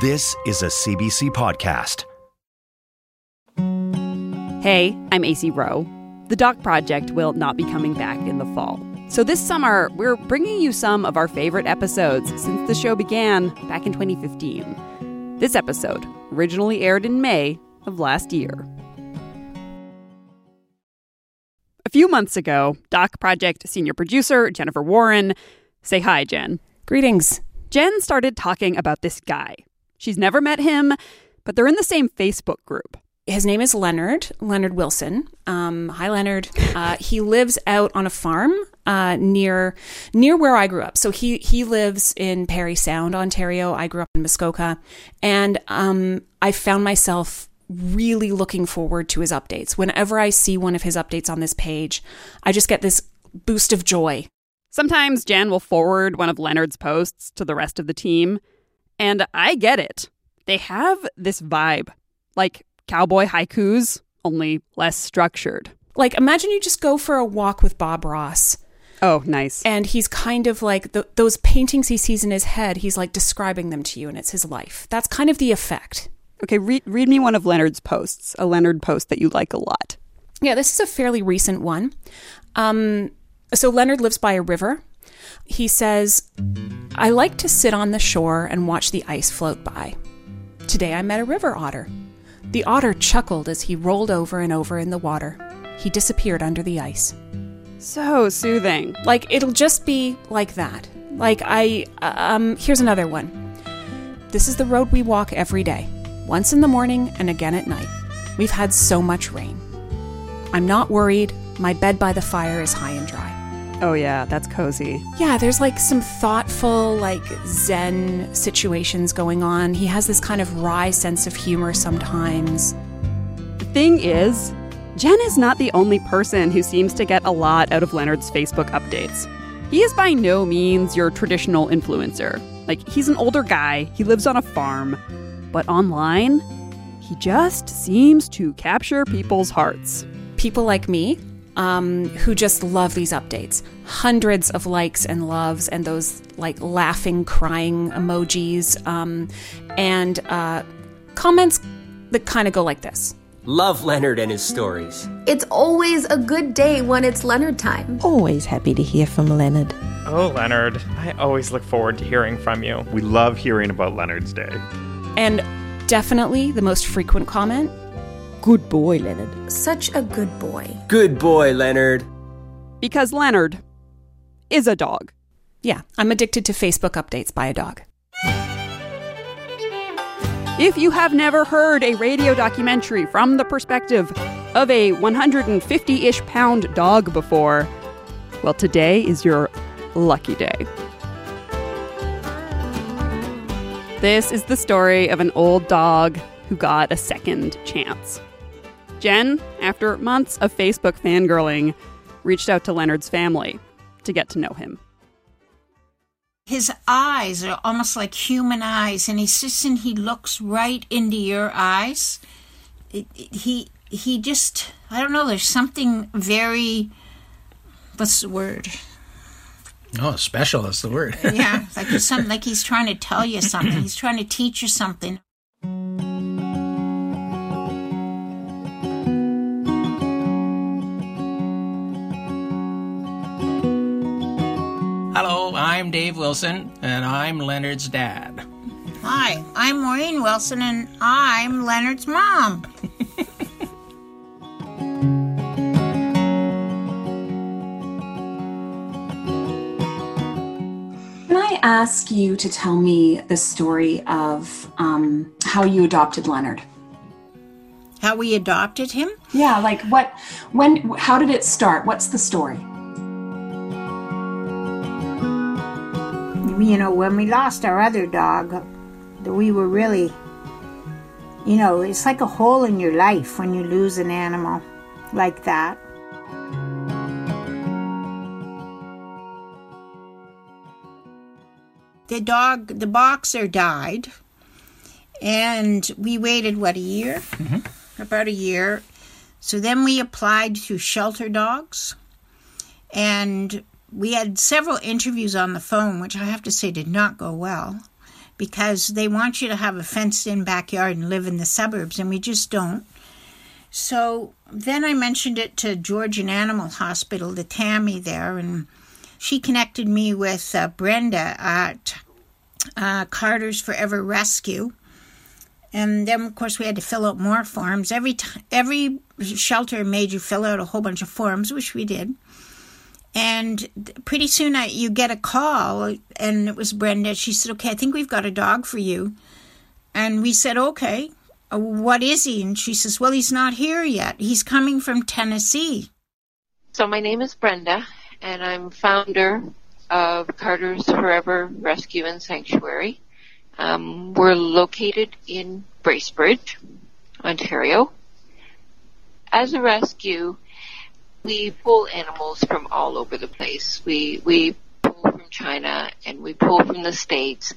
This is a CBC podcast. Hey, I'm Acey Rowe. The Doc Project will not be coming back in the fall. So this summer, we're bringing you some of our favorite episodes since the show began back in 2015. This episode originally aired in May of last year. A few months ago, Doc Project senior producer Jennifer Warren, say hi, Jen. Greetings. Jen started talking about this guy. She's never met him, but they're in the same Facebook group. His name is Leonard, Leonard Wilson. Um, hi, Leonard. Uh, he lives out on a farm uh, near near where I grew up. So he he lives in Parry Sound, Ontario. I grew up in Muskoka, and um, I found myself really looking forward to his updates. Whenever I see one of his updates on this page, I just get this boost of joy. Sometimes Jan will forward one of Leonard's posts to the rest of the team, and I get it. They have this vibe, like cowboy haikus, only less structured. Like imagine you just go for a walk with Bob Ross. Oh, nice. And he's kind of like the, those paintings he sees in his head, he's like describing them to you, and it's his life. That's kind of the effect. Okay, read, read me one of Leonard's posts, a Leonard post that you like a lot. Yeah, this is a fairly recent one. Um, so Leonard lives by a river. He says, I like to sit on the shore and watch the ice float by. Today I met a river otter. The otter chuckled as he rolled over and over in the water. He disappeared under the ice. So soothing. Like it'll just be like that. Like I um here's another one. This is the road we walk every day, once in the morning and again at night. We've had so much rain. I'm not worried. My bed by the fire is high and dry. Oh, yeah, that's cozy. Yeah, there's like some thoughtful, like Zen situations going on. He has this kind of wry sense of humor sometimes. The thing is, Jen is not the only person who seems to get a lot out of Leonard's Facebook updates. He is by no means your traditional influencer. Like, he's an older guy, he lives on a farm, but online, he just seems to capture people's hearts. People like me, um, who just love these updates. Hundreds of likes and loves, and those like laughing, crying emojis, um, and uh, comments that kind of go like this. Love Leonard and his stories. It's always a good day when it's Leonard time. Always happy to hear from Leonard. Oh, Leonard, I always look forward to hearing from you. We love hearing about Leonard's day. And definitely the most frequent comment Good boy, Leonard. Such a good boy. Good boy, Leonard. Because Leonard is a dog. Yeah, I'm addicted to Facebook updates by a dog. If you have never heard a radio documentary from the perspective of a 150 ish pound dog before, well, today is your lucky day. This is the story of an old dog who got a second chance. Jen, after months of Facebook fangirling, reached out to Leonard's family to get to know him. His eyes are almost like human eyes, and he sits and he looks right into your eyes. It, it, he he just I don't know. There's something very what's the word? Oh, special is the word. yeah, like he's something like he's trying to tell you something. He's trying to teach you something. I'm Dave Wilson, and I'm Leonard's dad. Hi, I'm Maureen Wilson, and I'm Leonard's mom. Can I ask you to tell me the story of um, how you adopted Leonard? How we adopted him? Yeah, like what, when, how did it start? What's the story? You know, when we lost our other dog, we were really, you know, it's like a hole in your life when you lose an animal like that. The dog, the boxer died, and we waited, what, a year? Mm-hmm. About a year. So then we applied to shelter dogs, and we had several interviews on the phone, which I have to say did not go well because they want you to have a fenced in backyard and live in the suburbs, and we just don't. So then I mentioned it to Georgian Animal Hospital, to Tammy there, and she connected me with uh, Brenda at uh, Carter's Forever Rescue. And then, of course, we had to fill out more forms. Every t- every shelter made you fill out a whole bunch of forms, which we did. And pretty soon, I, you get a call, and it was Brenda. She said, "Okay, I think we've got a dog for you." And we said, "Okay, uh, what is he?" And she says, "Well, he's not here yet. He's coming from Tennessee." So my name is Brenda, and I'm founder of Carter's Forever Rescue and Sanctuary. Um, we're located in Bracebridge, Ontario. As a rescue, we pull animals from all over the place. We we pull from China and we pull from the states,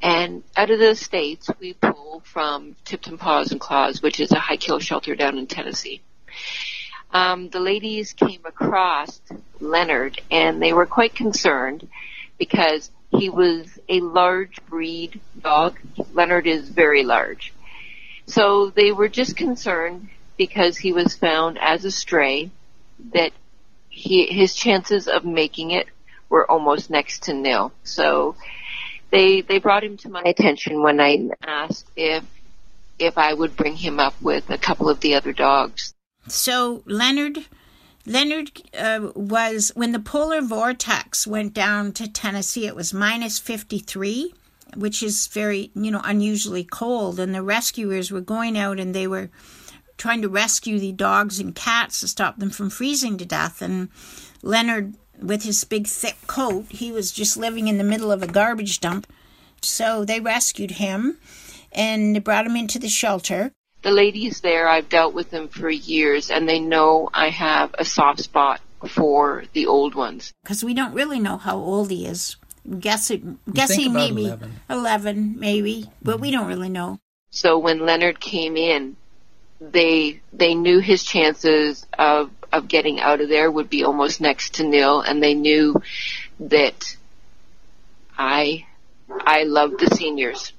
and out of the states we pull from Tipton Paws and Claws, which is a high kill shelter down in Tennessee. Um, the ladies came across Leonard and they were quite concerned because he was a large breed dog. Leonard is very large. So they were just concerned because he was found as a stray that he, his chances of making it were almost next to nil. So they, they brought him to my attention when I asked if, if I would bring him up with a couple of the other dogs. So Leonard Leonard uh, was when the polar vortex went down to Tennessee. It was minus fifty three, which is very you know unusually cold. And the rescuers were going out and they were trying to rescue the dogs and cats to stop them from freezing to death. And Leonard, with his big thick coat, he was just living in the middle of a garbage dump. So they rescued him and they brought him into the shelter the ladies there, I've dealt with them for years and they know I have a soft spot for the old ones. Because we don't really know how old he is. Guessing, guessing maybe 11. 11. maybe, but we don't really know. So when Leonard came in, they they knew his chances of of getting out of there would be almost next to nil, and they knew that I I love the seniors.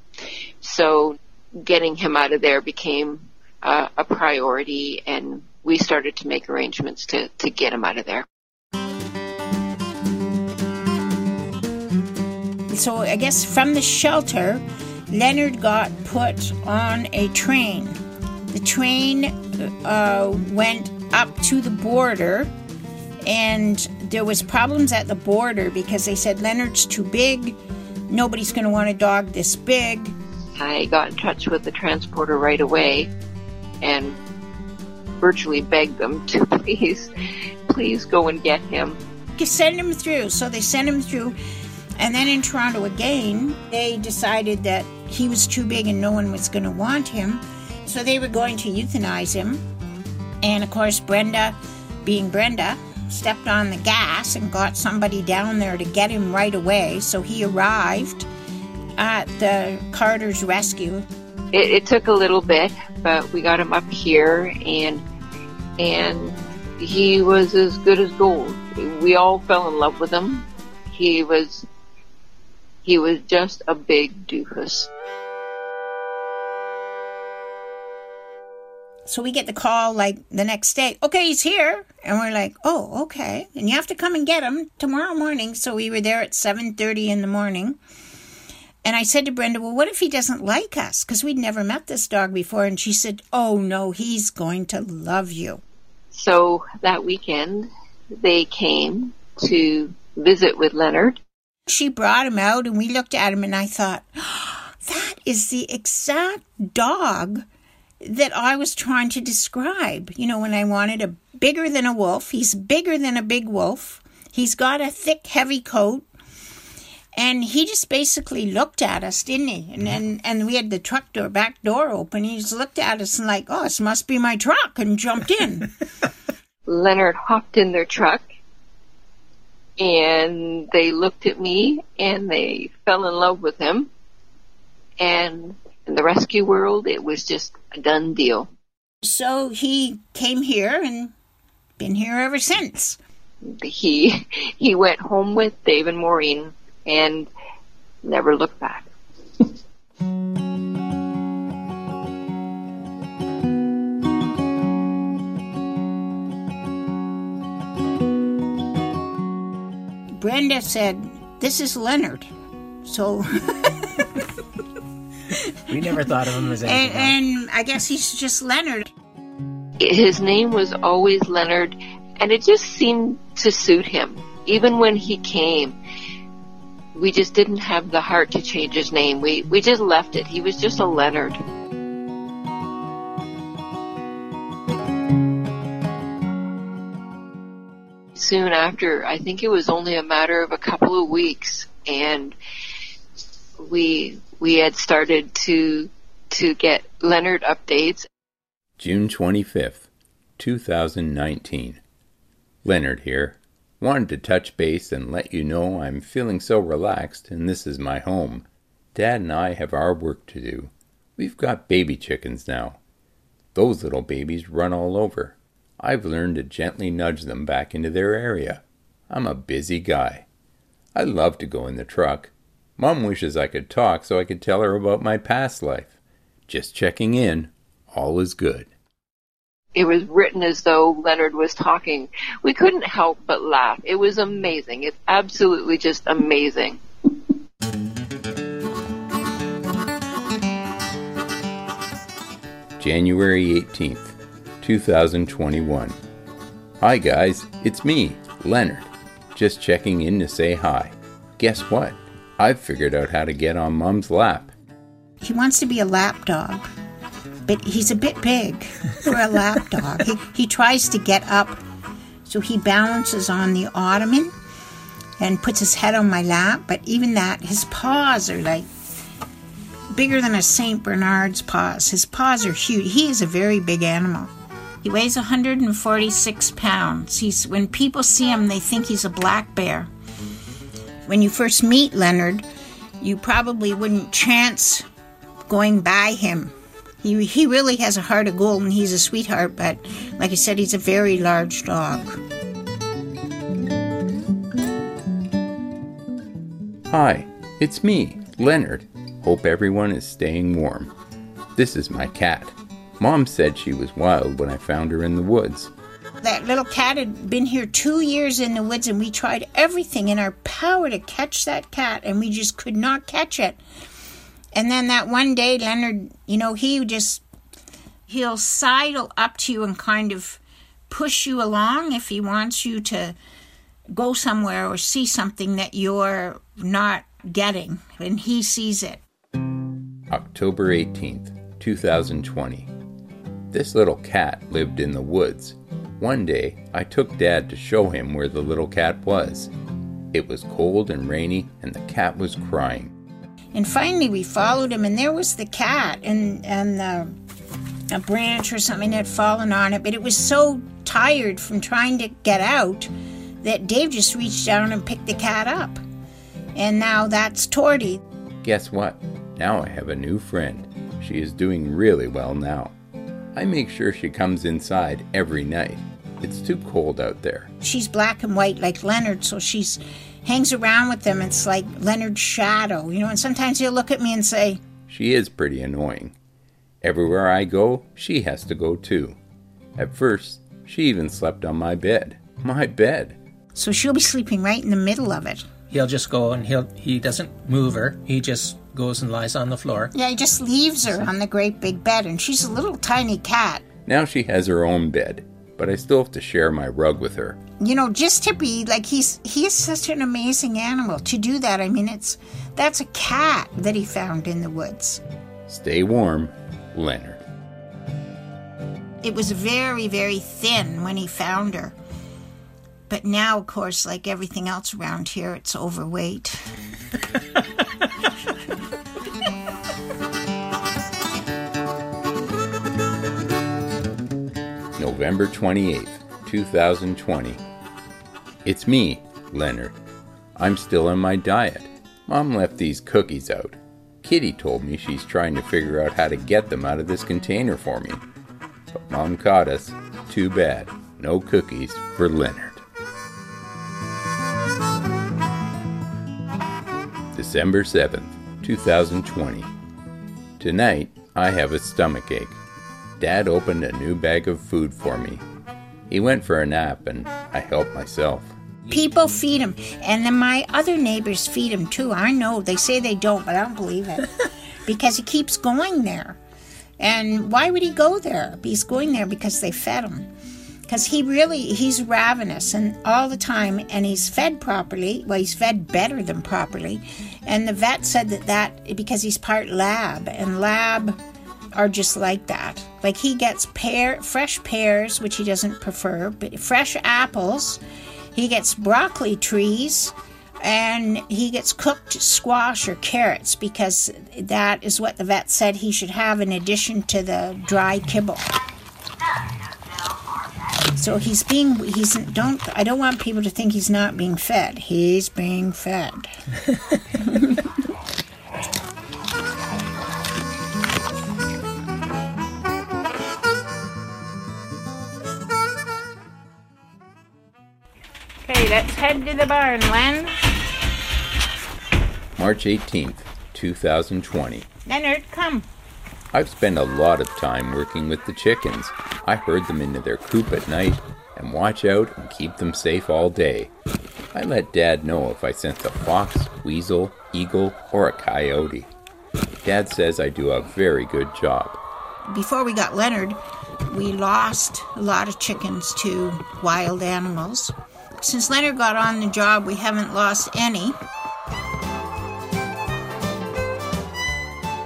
So getting him out of there became uh, a priority, and we started to make arrangements to, to get him out of there. So I guess from the shelter, Leonard got put on a train. The train uh, went up to the border, and there was problems at the border because they said Leonard's too big. Nobody's going to want a dog this big. I got in touch with the transporter right away and virtually begged them to please, please go and get him. Send him through. So they sent him through. And then in Toronto again, they decided that he was too big and no one was going to want him. So they were going to euthanize him. And of course, Brenda, being Brenda, stepped on the gas and got somebody down there to get him right away. So he arrived at the Carter's rescue? It, it took a little bit, but we got him up here, and and he was as good as gold. We all fell in love with him. He was he was just a big doofus. So we get the call like the next day. Okay, he's here, and we're like, "Oh, okay." And you have to come and get him tomorrow morning. So we were there at seven thirty in the morning, and I said to Brenda, Well, what if he doesn't like us? Because we'd never met this dog before. And she said, Oh, no, he's going to love you. So that weekend, they came to visit with Leonard. She brought him out, and we looked at him, and I thought, oh, That is the exact dog that I was trying to describe. You know, when I wanted a bigger than a wolf, he's bigger than a big wolf. He's got a thick, heavy coat. And he just basically looked at us, didn't he? And then and we had the truck door back door open. He just looked at us and like, oh, this must be my truck, and jumped in. Leonard hopped in their truck, and they looked at me, and they fell in love with him. And in the rescue world, it was just a done deal. So he came here and been here ever since. He he went home with Dave and Maureen and never looked back. Brenda said, This is Leonard. So we never thought of him as anything. And, and I guess he's just Leonard. His name was always Leonard, and it just seemed to suit him. Even when he came, we just didn't have the heart to change his name. We we just left it. He was just a Leonard. Soon after, I think it was only a matter of a couple of weeks, and we we had started to to get Leonard updates. June 25th, 2019. Leonard here. Wanted to touch base and let you know I'm feeling so relaxed and this is my home. Dad and I have our work to do. We've got baby chickens now. Those little babies run all over. I've learned to gently nudge them back into their area. I'm a busy guy. I love to go in the truck. Mom wishes I could talk so I could tell her about my past life. Just checking in. All is good. It was written as though Leonard was talking. We couldn't help but laugh. It was amazing. It's absolutely just amazing. January 18th, 2021. Hi guys, it's me, Leonard. Just checking in to say hi. Guess what? I've figured out how to get on Mom's lap. He wants to be a lap dog, but he's a bit big for a lap dog. He, he tries to get up, so he balances on the ottoman and puts his head on my lap, but even that, his paws are like bigger than a St. Bernard's paws. His paws are huge. He is a very big animal. He weighs 146 pounds. He's when people see him, they think he's a black bear. When you first meet Leonard, you probably wouldn't chance going by him. He, he really has a heart of gold and he's a sweetheart, but like I said, he's a very large dog. Hi, it's me, Leonard. Hope everyone is staying warm. This is my cat. Mom said she was wild when I found her in the woods. That little cat had been here two years in the woods, and we tried everything in our power to catch that cat, and we just could not catch it. And then that one day, Leonard, you know, he just, he'll sidle up to you and kind of push you along if he wants you to go somewhere or see something that you're not getting, and he sees it. October 18th, 2020. This little cat lived in the woods. One day, I took Dad to show him where the little cat was. It was cold and rainy, and the cat was crying. And finally, we followed him, and there was the cat, and and the, a branch or something had fallen on it. But it was so tired from trying to get out that Dave just reached down and picked the cat up. And now that's Torty. Guess what? Now I have a new friend. She is doing really well now. I make sure she comes inside every night. It's too cold out there. She's black and white like Leonard, so she's hangs around with them. It's like Leonard's shadow, you know. And sometimes he'll look at me and say, She is pretty annoying. Everywhere I go, she has to go too. At first, she even slept on my bed. My bed. So she'll be sleeping right in the middle of it. He'll just go and he'll he doesn't move her. He just goes and lies on the floor. Yeah, he just leaves her on the great big bed, and she's a little tiny cat. Now she has her own bed, but I still have to share my rug with her. You know, just to be like he's he is such an amazing animal. To do that, I mean, it's that's a cat that he found in the woods. Stay warm, Leonard. It was very, very thin when he found her. But now, of course, like everything else around here, it's overweight. November 28th, 2020. It's me, Leonard. I'm still on my diet. Mom left these cookies out. Kitty told me she's trying to figure out how to get them out of this container for me. But Mom caught us. Too bad. No cookies for Leonard. December 7th, 2020. Tonight, I have a stomach ache. Dad opened a new bag of food for me. He went for a nap and I helped myself. People feed him, and then my other neighbors feed him too. I know they say they don't, but I don't believe it because he keeps going there. And why would he go there? He's going there because they fed him. Because he really, he's ravenous and all the time, and he's fed properly. Well, he's fed better than properly. And the vet said that that, because he's part lab, and lab are just like that. Like he gets pear, fresh pears, which he doesn't prefer, but fresh apples. He gets broccoli trees, and he gets cooked squash or carrots because that is what the vet said he should have in addition to the dry kibble. So he's being he's don't I don't want people to think he's not being fed. He's being fed. Okay, let's head to the barn, Len. March 18th, 2020. Leonard, come. I've spent a lot of time working with the chickens. I herd them into their coop at night and watch out and keep them safe all day. I let Dad know if I sense a fox, weasel, eagle, or a coyote. Dad says I do a very good job. Before we got Leonard, we lost a lot of chickens to wild animals. Since Leonard got on the job, we haven't lost any.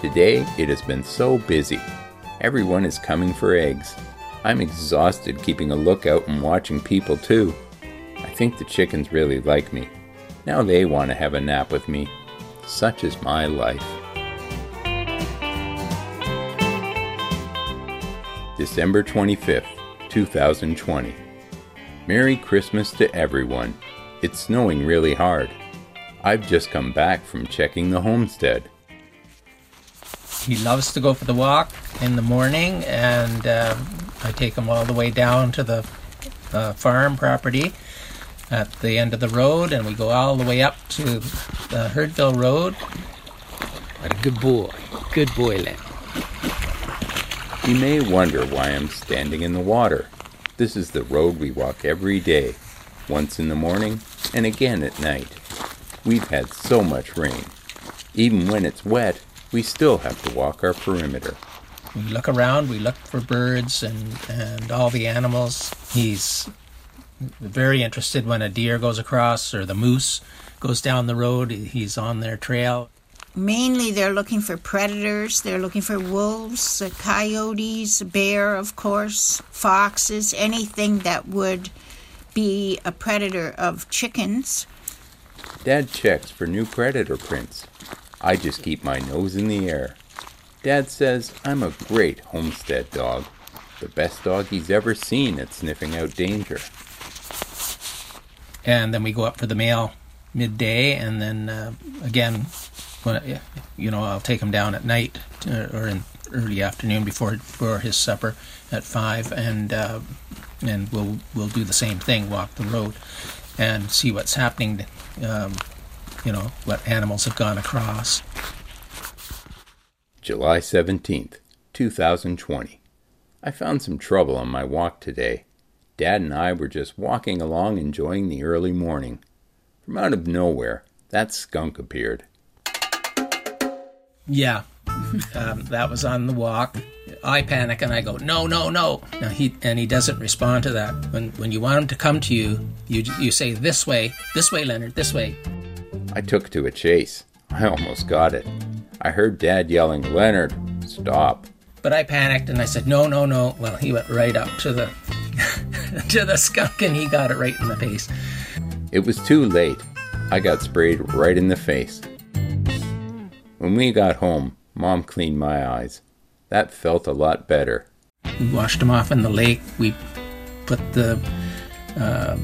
Today it has been so busy. Everyone is coming for eggs. I'm exhausted keeping a lookout and watching people too. I think the chickens really like me. Now they want to have a nap with me. Such is my life. December 25th, 2020. Merry Christmas to everyone. It's snowing really hard. I've just come back from checking the homestead. He loves to go for the walk in the morning, and uh, I take him all the way down to the uh, farm property at the end of the road, and we go all the way up to the Herdville Road. What a good boy. Good boy, Len. You may wonder why I'm standing in the water. This is the road we walk every day, once in the morning and again at night. We've had so much rain. Even when it's wet, we still have to walk our perimeter. We look around, we look for birds and, and all the animals. He's very interested when a deer goes across or the moose goes down the road. He's on their trail. Mainly, they're looking for predators. They're looking for wolves, uh, coyotes, bear, of course, foxes, anything that would be a predator of chickens. Dad checks for new predator prints. I just keep my nose in the air. Dad says I'm a great homestead dog, the best dog he's ever seen at sniffing out danger. And then we go up for the mail midday, and then uh, again, when, you know, I'll take him down at night or in early afternoon before for his supper at five, and uh, and we'll we'll do the same thing, walk the road, and see what's happening. Um, you know what animals have gone across. July 17th, 2020. I found some trouble on my walk today. Dad and I were just walking along enjoying the early morning. From out of nowhere, that skunk appeared. Yeah, um, that was on the walk. I panic and I go, no, no, no. Now he and he doesn't respond to that. When when you want him to come to you, you you say this way, this way, Leonard, this way. I took to a chase. I almost got it. I heard Dad yelling, Leonard, stop. But I panicked and I said, no, no, no. Well, he went right up to the to the skunk and he got it right in the face. It was too late. I got sprayed right in the face. When we got home, Mom cleaned my eyes. That felt a lot better. We washed them off in the lake. We put the uh,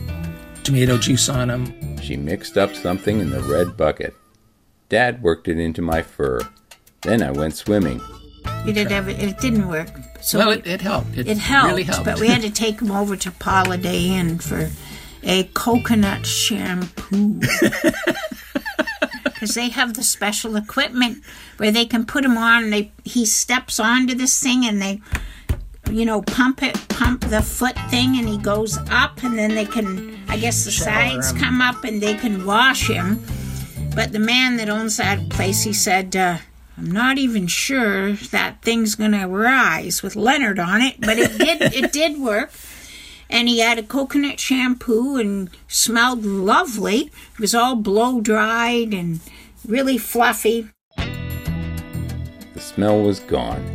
tomato juice on them. She mixed up something in the red bucket. Dad worked it into my fur. Then I went swimming. It, did every, it didn't work. So well, it, it helped. It, it helped, really helped. but we had to take him over to Paula Day Inn for a coconut shampoo. Because they have the special equipment where they can put him on. They he steps onto this thing and they, you know, pump it, pump the foot thing, and he goes up, and then they can I guess the Shower sides him. come up and they can wash him. But the man that owns that place, he said, uh, I'm not even sure that thing's gonna rise with Leonard on it, but it did it did work. And he had a coconut shampoo and smelled lovely. It was all blow dried and really fluffy. The smell was gone.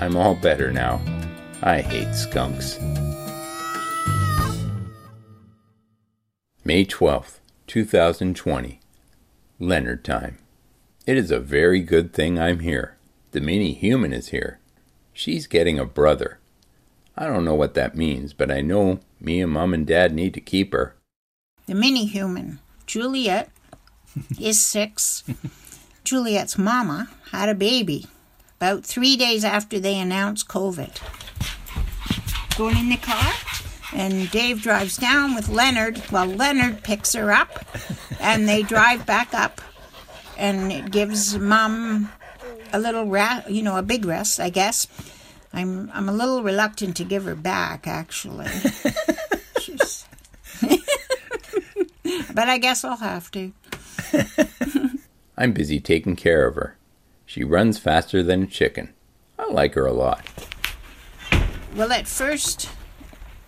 I'm all better now. I hate skunks. May 12th, 2020. Leonard time. It is a very good thing I'm here. The mini human is here. She's getting a brother. I don't know what that means, but I know me and mom and dad need to keep her. The mini human, Juliet, is six. Juliet's mama had a baby about three days after they announced COVID. Going in the car, and Dave drives down with Leonard while Leonard picks her up, and they drive back up, and it gives mom a little rest, you know, a big rest, I guess. I'm I'm a little reluctant to give her back, actually. She's- but I guess I'll have to. I'm busy taking care of her. She runs faster than a chicken. I like her a lot. Well, at first,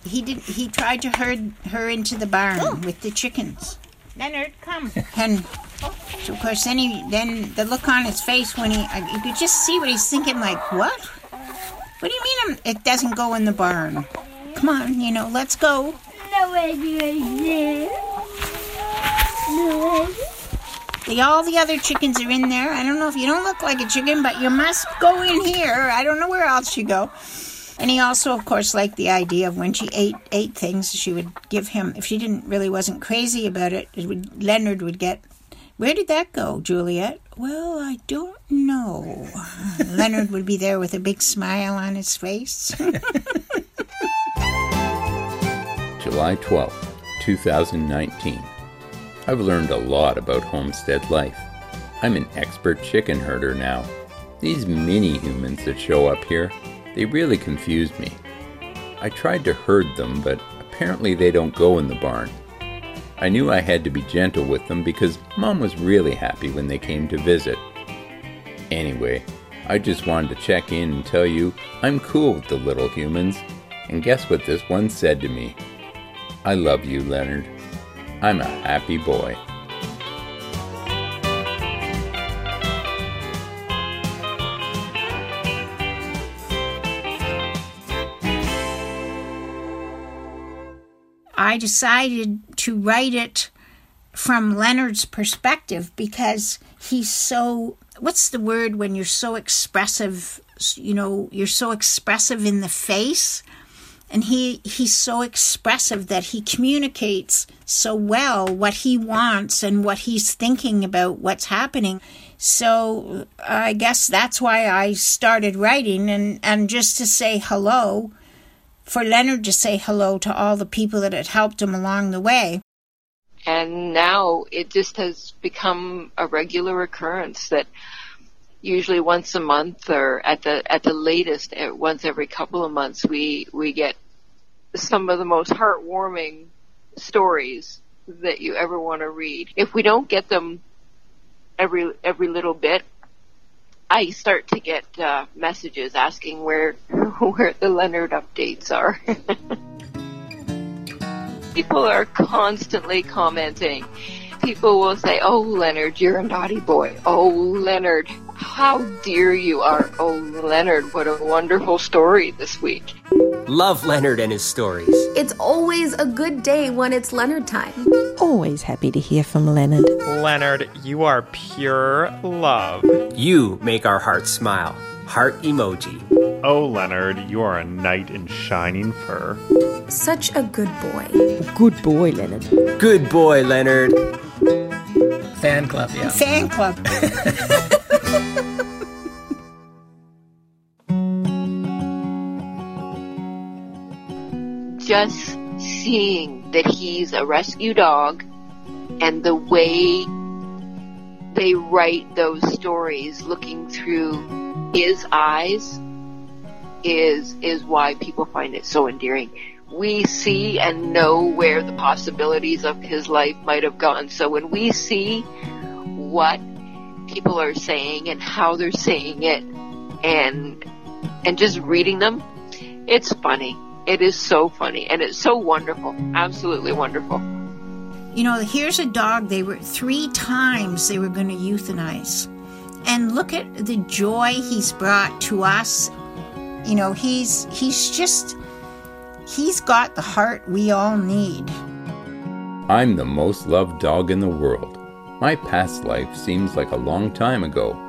he did. He tried to herd her into the barn oh. with the chickens. Leonard, come. And oh. so of course, then he then the look on his face when he, uh, you could just see what he's thinking. Like, what? What do you mean it doesn't go in the barn? Come on, you know, let's go. No idea. No idea. The, all the other chickens are in there. I don't know if you don't look like a chicken, but you must go in here. I don't know where else you go. And he also, of course, liked the idea of when she ate ate things, she would give him. If she didn't really wasn't crazy about it, it would Leonard would get. Where did that go, Juliet? Well, I don't know. Leonard would be there with a big smile on his face. July 12th, 2019. I've learned a lot about homestead life. I'm an expert chicken herder now. These mini humans that show up here, they really confuse me. I tried to herd them, but apparently they don't go in the barn. I knew I had to be gentle with them because Mom was really happy when they came to visit. Anyway, I just wanted to check in and tell you I'm cool with the little humans. And guess what this one said to me? I love you, Leonard. I'm a happy boy. I decided to write it from Leonard's perspective because he's so what's the word when you're so expressive you know you're so expressive in the face? And he he's so expressive that he communicates so well what he wants and what he's thinking about what's happening. So uh, i guess that's why i started writing and and just to say hello for leonard to say hello to all the people that had helped him along the way. And now it just has become a regular occurrence that usually once a month or at the at the latest once every couple of months we we get some of the most heartwarming stories that you ever want to read. If we don't get them every every little bit I start to get uh, messages asking where where the Leonard updates are people are constantly commenting. People will say, Oh, Leonard, you're a naughty boy. Oh, Leonard, how dear you are. Oh, Leonard, what a wonderful story this week. Love Leonard and his stories. It's always a good day when it's Leonard time. Always happy to hear from Leonard. Leonard, you are pure love. You make our hearts smile. Heart emoji. Oh, Leonard, you are a knight in shining fur. Such a good boy. Good boy, Leonard. Good boy, Leonard. Fan club, yeah. fan club Just seeing that he's a rescue dog and the way they write those stories looking through his eyes is is why people find it so endearing. we see and know where the possibilities of his life might have gone. So when we see what people are saying and how they're saying it and and just reading them, it's funny. It is so funny and it's so wonderful. Absolutely wonderful. You know, here's a dog they were three times they were going to euthanize. And look at the joy he's brought to us. You know, he's he's just he's got the heart we all need. I'm the most loved dog in the world. My past life seems like a long time ago.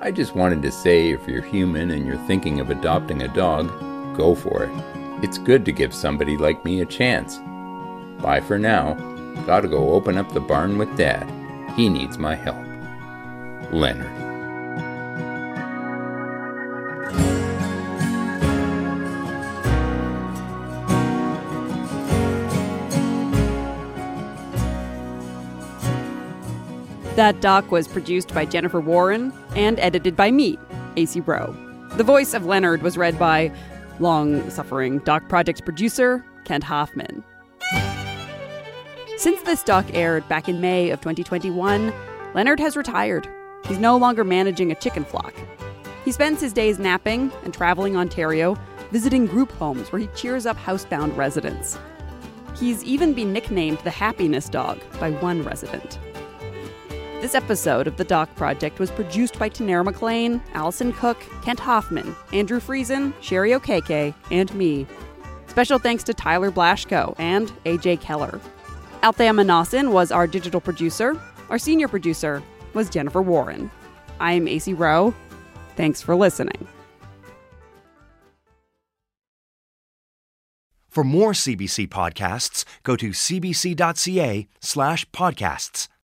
I just wanted to say if you're human and you're thinking of adopting a dog, go for it. It's good to give somebody like me a chance. Bye for now. Gotta go open up the barn with Dad. He needs my help. Leonard. That doc was produced by Jennifer Warren and edited by me, Acey Rowe. The voice of Leonard was read by long suffering Doc Project producer Kent Hoffman. Since this doc aired back in May of 2021, Leonard has retired. He's no longer managing a chicken flock. He spends his days napping and traveling Ontario, visiting group homes where he cheers up housebound residents. He's even been nicknamed the happiness dog by one resident. This episode of The Doc Project was produced by Tanera McLean, Allison Cook, Kent Hoffman, Andrew Friesen, Sherry Okeke, and me. Special thanks to Tyler Blashko and AJ Keller. Althea Manasan was our digital producer. Our senior producer was Jennifer Warren. I'm Acey Rowe. Thanks for listening. For more CBC podcasts, go to cbc.ca slash podcasts.